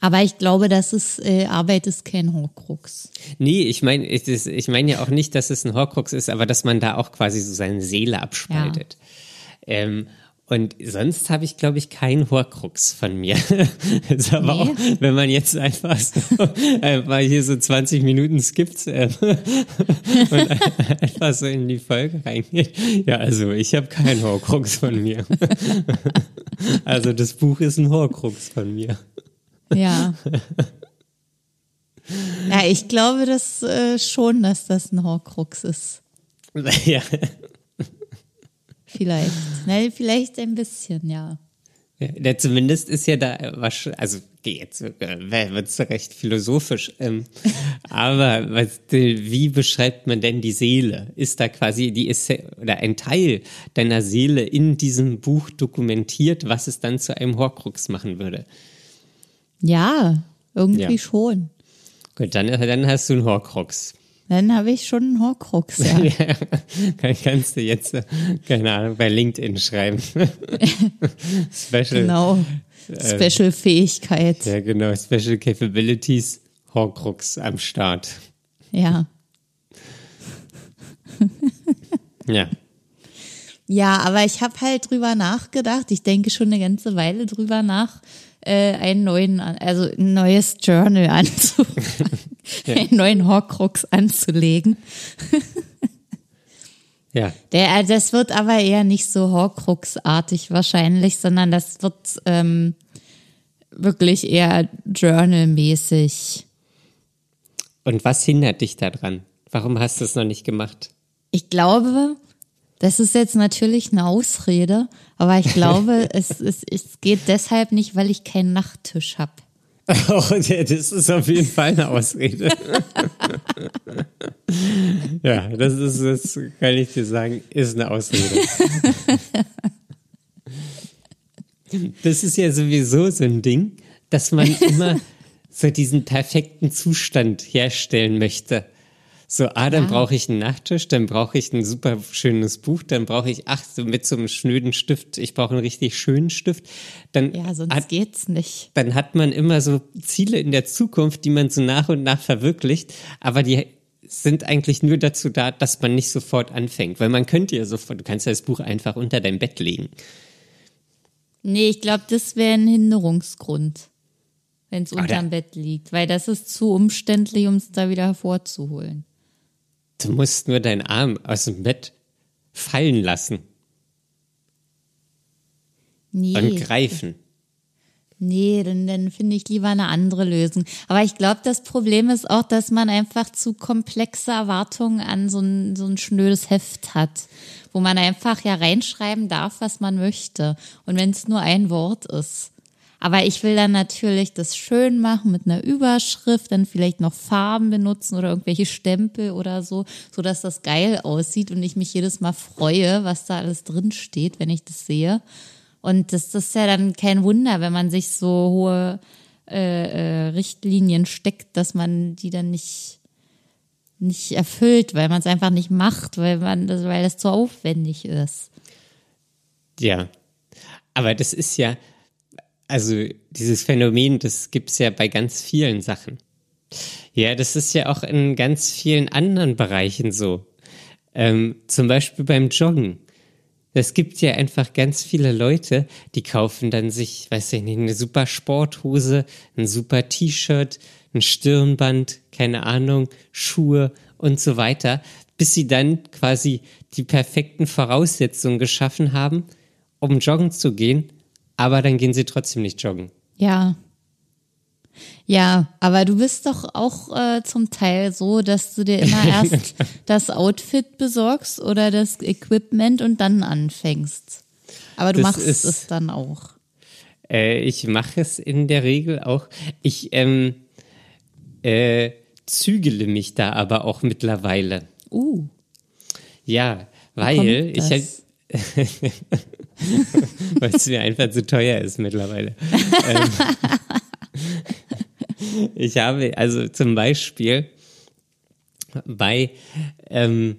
Aber ich glaube, dass es äh, Arbeit ist kein Horcrux. Nee, ich meine, ich, ich meine ja auch nicht, dass es ein Horcrux ist, aber dass man da auch quasi so seine Seele abspaltet. Ja. Ähm, und sonst habe ich, glaube ich, keinen Horcrux von mir. ist aber nee. auch, wenn man jetzt einfach so, einfach hier so 20 Minuten skippt äh, und einfach so in die Folge reingeht. Ja, also ich habe keinen Horcrux von mir. also das Buch ist ein Horcrux von mir. Ja. Ja, ich glaube das äh, schon, dass das ein Horcrux ist. Ja. Vielleicht. Ne, vielleicht ein bisschen, ja. Ja, zumindest ist ja da was, also jetzt äh, wird es recht philosophisch. Ähm, aber was, wie beschreibt man denn die Seele? Ist da quasi die oder ein Teil deiner Seele in diesem Buch dokumentiert, was es dann zu einem Horcrux machen würde? Ja, irgendwie ja. schon. Gut, dann, dann hast du einen Horcrux. Dann habe ich schon einen Horcrux, ja. ja. Kannst du jetzt, keine Ahnung, bei LinkedIn schreiben. Special. Genau. Äh, Special äh, Fähigkeit. Ja, genau. Special Capabilities, Horcrux am Start. Ja. ja. Ja, aber ich habe halt drüber nachgedacht. Ich denke schon eine ganze Weile drüber nach, äh, einen neuen, also ein neues Journal anzu, ja. einen neuen Horcrux anzulegen. ja. Der, äh, das wird aber eher nicht so Horcrux-artig wahrscheinlich, sondern das wird ähm, wirklich eher Journal-mäßig. Und was hindert dich daran? Warum hast du es noch nicht gemacht? Ich glaube, das ist jetzt natürlich eine Ausrede, aber ich glaube, es, es, es geht deshalb nicht, weil ich keinen Nachttisch habe. Oh, das ist auf jeden Fall eine Ausrede. ja, das ist, das kann ich dir sagen, ist eine Ausrede. das ist ja sowieso so ein Ding, dass man immer so diesen perfekten Zustand herstellen möchte. So, ah, dann Ja. brauche ich einen Nachttisch, dann brauche ich ein super schönes Buch, dann brauche ich, ach, so mit so einem schnöden Stift, ich brauche einen richtig schönen Stift. Dann Ja, sonst hat, geht's nicht. dann hat man immer so Ziele in der Zukunft, die man so nach und nach verwirklicht, aber die sind eigentlich nur dazu da, dass man nicht sofort anfängt, weil man könnte ja sofort, du kannst ja das Buch einfach unter dein Bett legen. Nee, ich glaube, das wäre ein Hinderungsgrund, wenn es unterm Bett liegt, weil das ist zu umständlich, um es da wieder hervorzuholen. Du musst nur deinen Arm aus dem Bett fallen lassen Nee, und greifen. nee, dann, dann finde ich lieber eine andere Lösung. Aber ich glaube, das Problem ist auch, dass man einfach zu komplexe Erwartungen an so ein, so ein schnödes Heft hat, wo man einfach ja reinschreiben darf, was man möchte. Und wenn es nur ein Wort ist. Aber ich will dann natürlich das schön machen mit einer Überschrift, dann vielleicht noch Farben benutzen oder irgendwelche Stempel oder so, so dass das geil aussieht und ich mich jedes Mal freue, was da alles drin steht, wenn ich das sehe. Und das, das ist ja dann kein Wunder, wenn man sich so hohe äh, äh, Richtlinien steckt, dass man die dann nicht nicht erfüllt, weil man es einfach nicht macht, weil man das, weil das zu aufwendig ist. Ja. Aber das ist ja, also dieses Phänomen, das gibt's ja bei ganz vielen Sachen. Ja, das ist ja auch in ganz vielen anderen Bereichen so. Ähm, zum Beispiel beim Joggen. Es gibt ja einfach ganz viele Leute, die kaufen dann sich, weiß ich nicht, eine super Sporthose, ein super T-Shirt, ein Stirnband, keine Ahnung, Schuhe und so weiter, bis sie dann quasi die perfekten Voraussetzungen geschaffen haben, um joggen zu gehen, aber dann gehen sie trotzdem nicht joggen. Ja. Ja, aber du bist doch auch äh, zum Teil so, dass du dir immer erst das Outfit besorgst oder das Equipment und dann anfängst. Aber du Das machst ist- es dann auch. Äh, ich mache es in der Regel auch. Ich ähm, äh, zügele mich da aber auch mittlerweile. Uh, Ja, weil ich halt? weil es mir einfach zu teuer ist mittlerweile. ähm, ich habe also zum Beispiel bei ähm,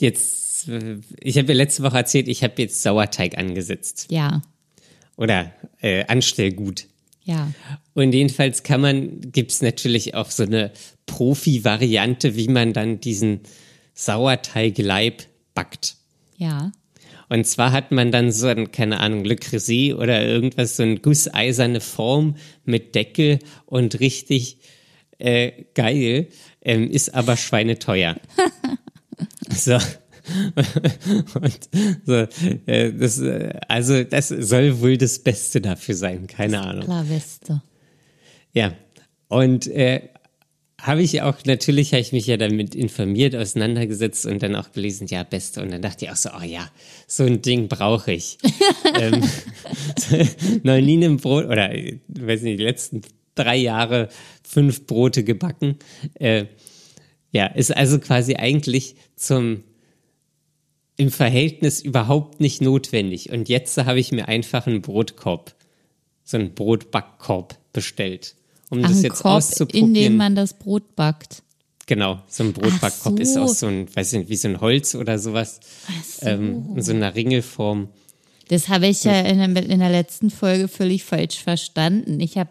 jetzt, äh, ich habe ja letzte Woche erzählt, ich habe jetzt Sauerteig angesetzt ja, oder äh, Anstellgut. ja. Und jedenfalls kann man, gibt's natürlich auch so eine Profi-Variante, wie man dann diesen Sauerteigleib backt. Ja. Und zwar hat man dann so ein, keine Ahnung, Le Creuset oder irgendwas, so eine gusseiserne Form mit Deckel und richtig äh, geil, ähm, ist aber schweineteuer. so. Und so, äh, das, äh, also das soll wohl das Beste dafür sein, keine Ahnung. Klar, Weste. Ja, und äh, habe ich auch, natürlich habe ich mich ja damit informiert, auseinandergesetzt und dann auch gelesen, ja, beste. Und dann dachte ich auch so, oh ja, so ein Ding brauche ich. ähm, nie ein Brot, oder weiß nicht, die letzten drei Jahre fünf Brote gebacken. Äh, ja, ist also quasi eigentlich zum im Verhältnis überhaupt nicht notwendig. Und jetzt habe ich mir einfach einen Brotkorb, so einen Brotbackkorb bestellt, um Ach, das jetzt Korb, in auszuprobieren. dem man das Brot backt. Genau, so ein Brotbackkorb so. ist aus so ein, weiß nicht, wie so ein Holz oder sowas, so. ähm, in so einer Ringelform. Das habe ich ja in der, in der letzten Folge völlig falsch verstanden. Ich habe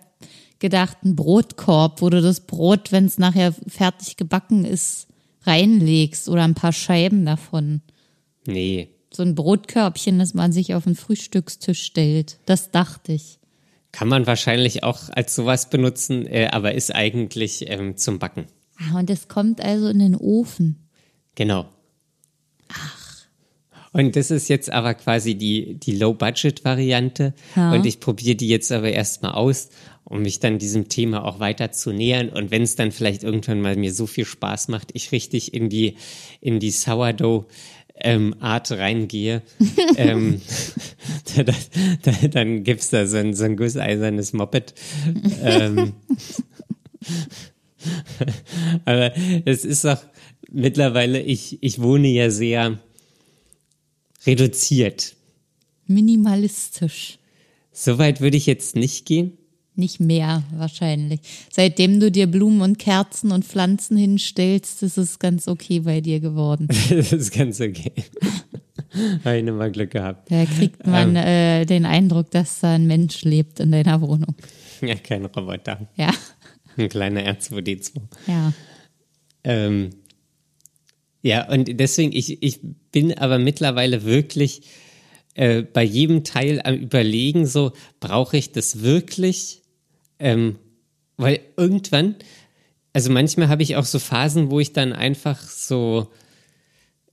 gedacht, ein Brotkorb, wo du das Brot, wenn es nachher fertig gebacken ist, reinlegst oder ein paar Scheiben davon. Nee, So ein Brotkörbchen, das man sich auf den Frühstückstisch stellt. Das dachte ich. Kann man wahrscheinlich auch als sowas benutzen, äh, aber ist eigentlich ähm, zum Backen. Ah, und es kommt also in den Ofen. Genau. Ach. Und das ist jetzt aber quasi die, die Low-Budget-Variante. Ja. Und ich probiere die jetzt aber erstmal aus, um mich dann diesem Thema auch weiter zu nähern. Und wenn es dann vielleicht irgendwann mal mir so viel Spaß macht, ich richtig in die, in die Sourdough ähm, Art reingehe, ähm, da, da, da, dann gibt's da so ein, so ein gusseisernes Moped. ähm, aber es ist auch mittlerweile, ich, ich wohne ja sehr reduziert. Minimalistisch. Soweit würde ich jetzt nicht gehen. Nicht mehr wahrscheinlich. Seitdem du dir Blumen und Kerzen und Pflanzen hinstellst, ist es ganz okay bei dir geworden. das ist ganz okay. Habe ich nur mal Glück gehabt. Da kriegt man ähm, äh, den Eindruck, dass da ein Mensch lebt in deiner Wohnung. Ja, kein Roboter. Ja. Ein kleiner R2D2. Ja. Ähm, ja, und deswegen, ich, ich bin aber mittlerweile wirklich äh, bei jedem Teil am Überlegen, so, brauche ich das wirklich? Ähm, weil irgendwann, also manchmal habe ich auch so Phasen, wo ich dann einfach so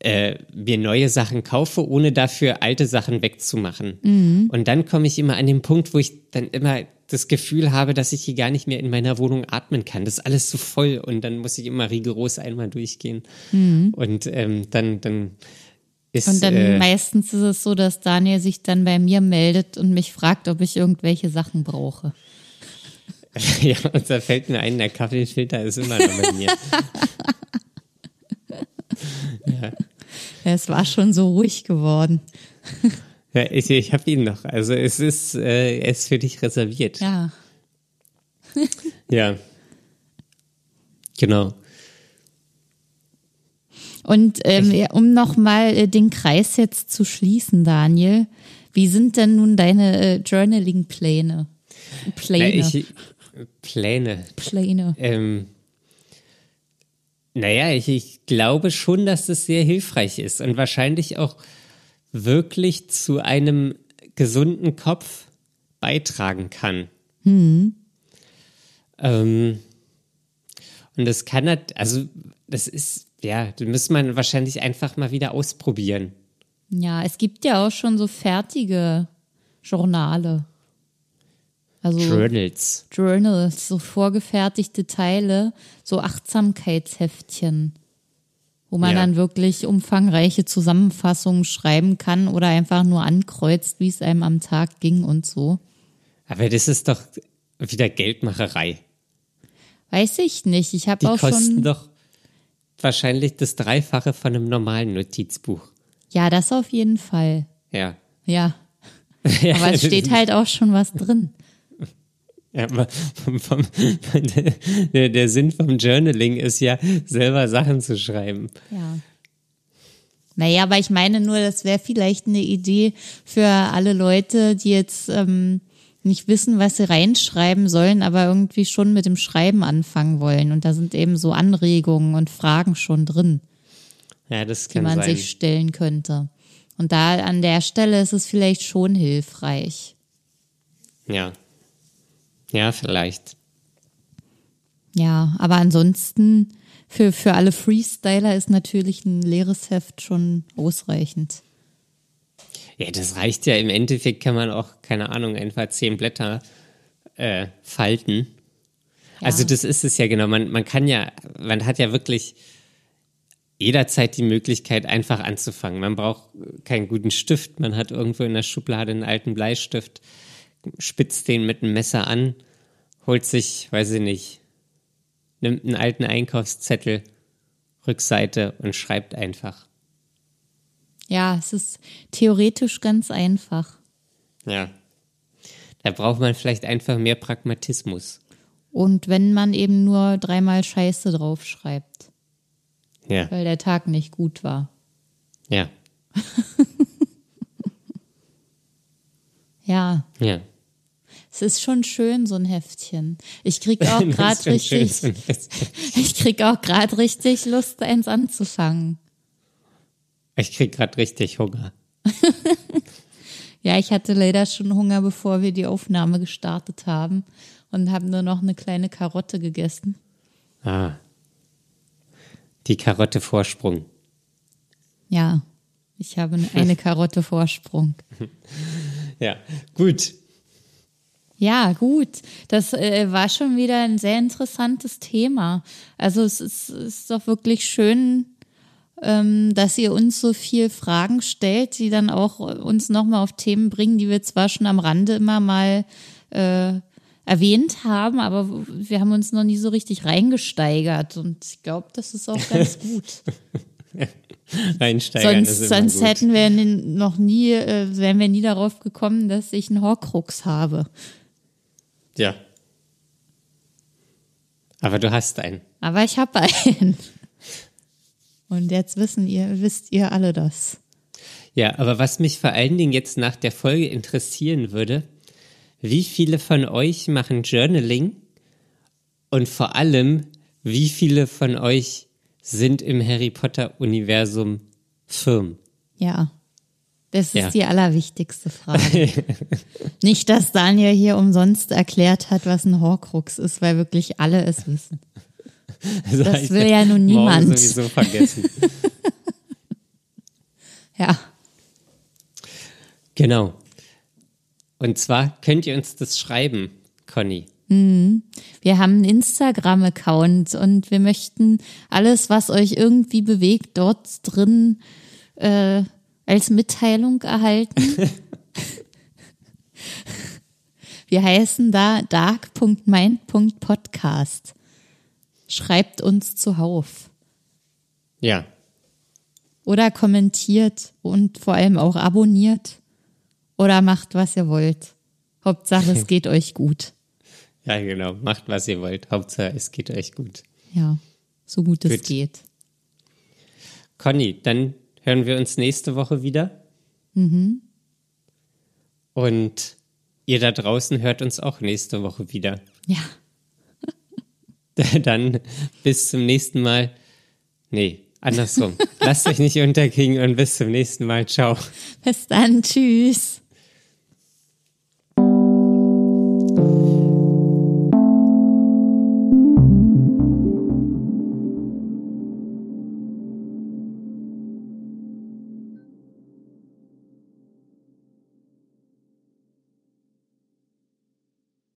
äh, mir neue Sachen kaufe, ohne dafür alte Sachen wegzumachen. Mhm. Und dann komme ich immer an den Punkt, wo ich dann immer das Gefühl habe, dass ich hier gar nicht mehr in meiner Wohnung atmen kann. Das ist alles so voll und dann muss ich immer rigoros einmal durchgehen. Mhm. Und ähm, dann, dann ist, und dann äh, meistens ist es so, dass Daniel sich dann bei mir meldet und mich fragt, ob ich irgendwelche Sachen brauche. ja, und da fällt mir ein, der Kaffeefilter ist immer noch bei mir. ja. Es war schon so ruhig geworden. Ja, ich, ich habe ihn noch. Also es ist, äh, er ist für dich reserviert. Ja. ja. Genau. Und ähm, um nochmal äh, den Kreis jetzt zu schließen, Daniel, wie sind denn nun deine äh, Journaling-Pläne? Pläne. Na, ich, Pläne. Pläne. Ähm, naja, ich, ich glaube schon, dass es sehr hilfreich ist und wahrscheinlich auch wirklich zu einem gesunden Kopf beitragen kann. Hm. Ähm, und das kann halt, also das ist, ja, das müsste man wahrscheinlich einfach mal wieder ausprobieren. Ja, es gibt ja auch schon so fertige Journale. Also Journals. Journals, so vorgefertigte Teile, so Achtsamkeitsheftchen, wo man ja. dann wirklich umfangreiche Zusammenfassungen schreiben kann oder einfach nur ankreuzt, wie es einem am Tag ging und so. Aber das ist doch wieder Geldmacherei. Weiß ich nicht. Ich habe auch schon. Die kosten doch wahrscheinlich das Dreifache von einem normalen Notizbuch. Ja, das auf jeden Fall. Ja. Ja. Aber es steht halt auch schon was drin. Ja, vom, vom, der, der Sinn vom Journaling ist ja, selber Sachen zu schreiben. Ja. Naja, aber ich meine nur, das wäre vielleicht eine Idee für alle Leute, die jetzt ähm, nicht wissen, was sie reinschreiben sollen, aber irgendwie schon mit dem Schreiben anfangen wollen. Und da sind eben so Anregungen und Fragen schon drin, ja, das kann die man sein. sich stellen könnte. Und da an der Stelle ist es vielleicht schon hilfreich. Ja. Ja, vielleicht. Ja, aber ansonsten für, für alle Freestyler ist natürlich ein leeres Heft schon ausreichend. Ja, das reicht ja. Im Endeffekt kann man auch, keine Ahnung, einfach zehn Blätter äh, falten. Ja. Also das ist es ja genau. Man, man kann ja, man hat ja wirklich jederzeit die Möglichkeit, einfach anzufangen. Man braucht keinen guten Stift. Man hat irgendwo in der Schublade einen alten Bleistift spitzt den mit einem Messer an, holt sich, weiß ich nicht, nimmt einen alten Einkaufszettel, Rückseite und schreibt einfach. Ja, es ist theoretisch ganz einfach. Ja. Da braucht man vielleicht einfach mehr Pragmatismus. Und wenn man eben nur dreimal Scheiße draufschreibt. Ja. Weil der Tag nicht gut war. Ja. ja. Ja. Es ist schon schön, so ein Heftchen. Ich krieg auch gerade richtig, schön, ich krieg auch gerade richtig Lust, eins anzufangen. Ich krieg gerade richtig Hunger. ja, ich hatte leider schon Hunger, bevor wir die Aufnahme gestartet haben und habe nur noch eine kleine Karotte gegessen. Ah. Die Karotte Vorsprung. Ja, ich habe eine Karotte Vorsprung. Ja, gut. Ja, gut. Das äh, war schon wieder ein sehr interessantes Thema. Also es ist, ist doch wirklich schön, ähm, dass ihr uns so viel Fragen stellt, die dann auch uns nochmal auf Themen bringen, die wir zwar schon am Rande immer mal äh, erwähnt haben, aber wir haben uns noch nie so richtig reingesteigert. Und ich glaube, das ist auch ganz gut. Reinsteigern sonst, sonst gut. hätten wir noch nie, äh, wären wir nie darauf gekommen, dass ich einen Horcrux habe. Ja. Aber du hast einen. Aber ich habe einen. Und jetzt wissen ihr, wisst ihr alle das. Ja, aber was mich vor allen Dingen jetzt nach der Folge interessieren würde, wie viele von euch machen Journaling und vor allem, wie viele von euch sind im Harry Potter Universum firm? Ja. Das ist Ja. die allerwichtigste Frage. Nicht, dass Daniel hier umsonst erklärt hat, was ein Horcrux ist, weil wirklich alle es wissen. Das, Das will ja nun niemand. sowieso vergessen. Ja. genau. Und zwar könnt ihr uns das schreiben, Conny. Wir haben einen Instagram-Account und wir möchten alles, was euch irgendwie bewegt, dort drin äh, als Mitteilung erhalten. wir heißen da dark.mind.podcast. Schreibt uns zuhauf. Ja, Oder kommentiert und vor allem auch abonniert. Oder macht, was ihr wollt. Hauptsache, es geht euch gut. ja, genau. Macht, was ihr wollt. Hauptsache, es geht euch gut. Ja, so gut es Gut. geht. Conny, dann hören wir uns nächste Woche wieder. Und ihr da draußen hört uns auch nächste Woche wieder. Ja. Dann bis zum nächsten Mal. Nee, andersrum. Lasst euch nicht unterkriegen und bis zum nächsten Mal. Ciao. Bis dann. Tschüss.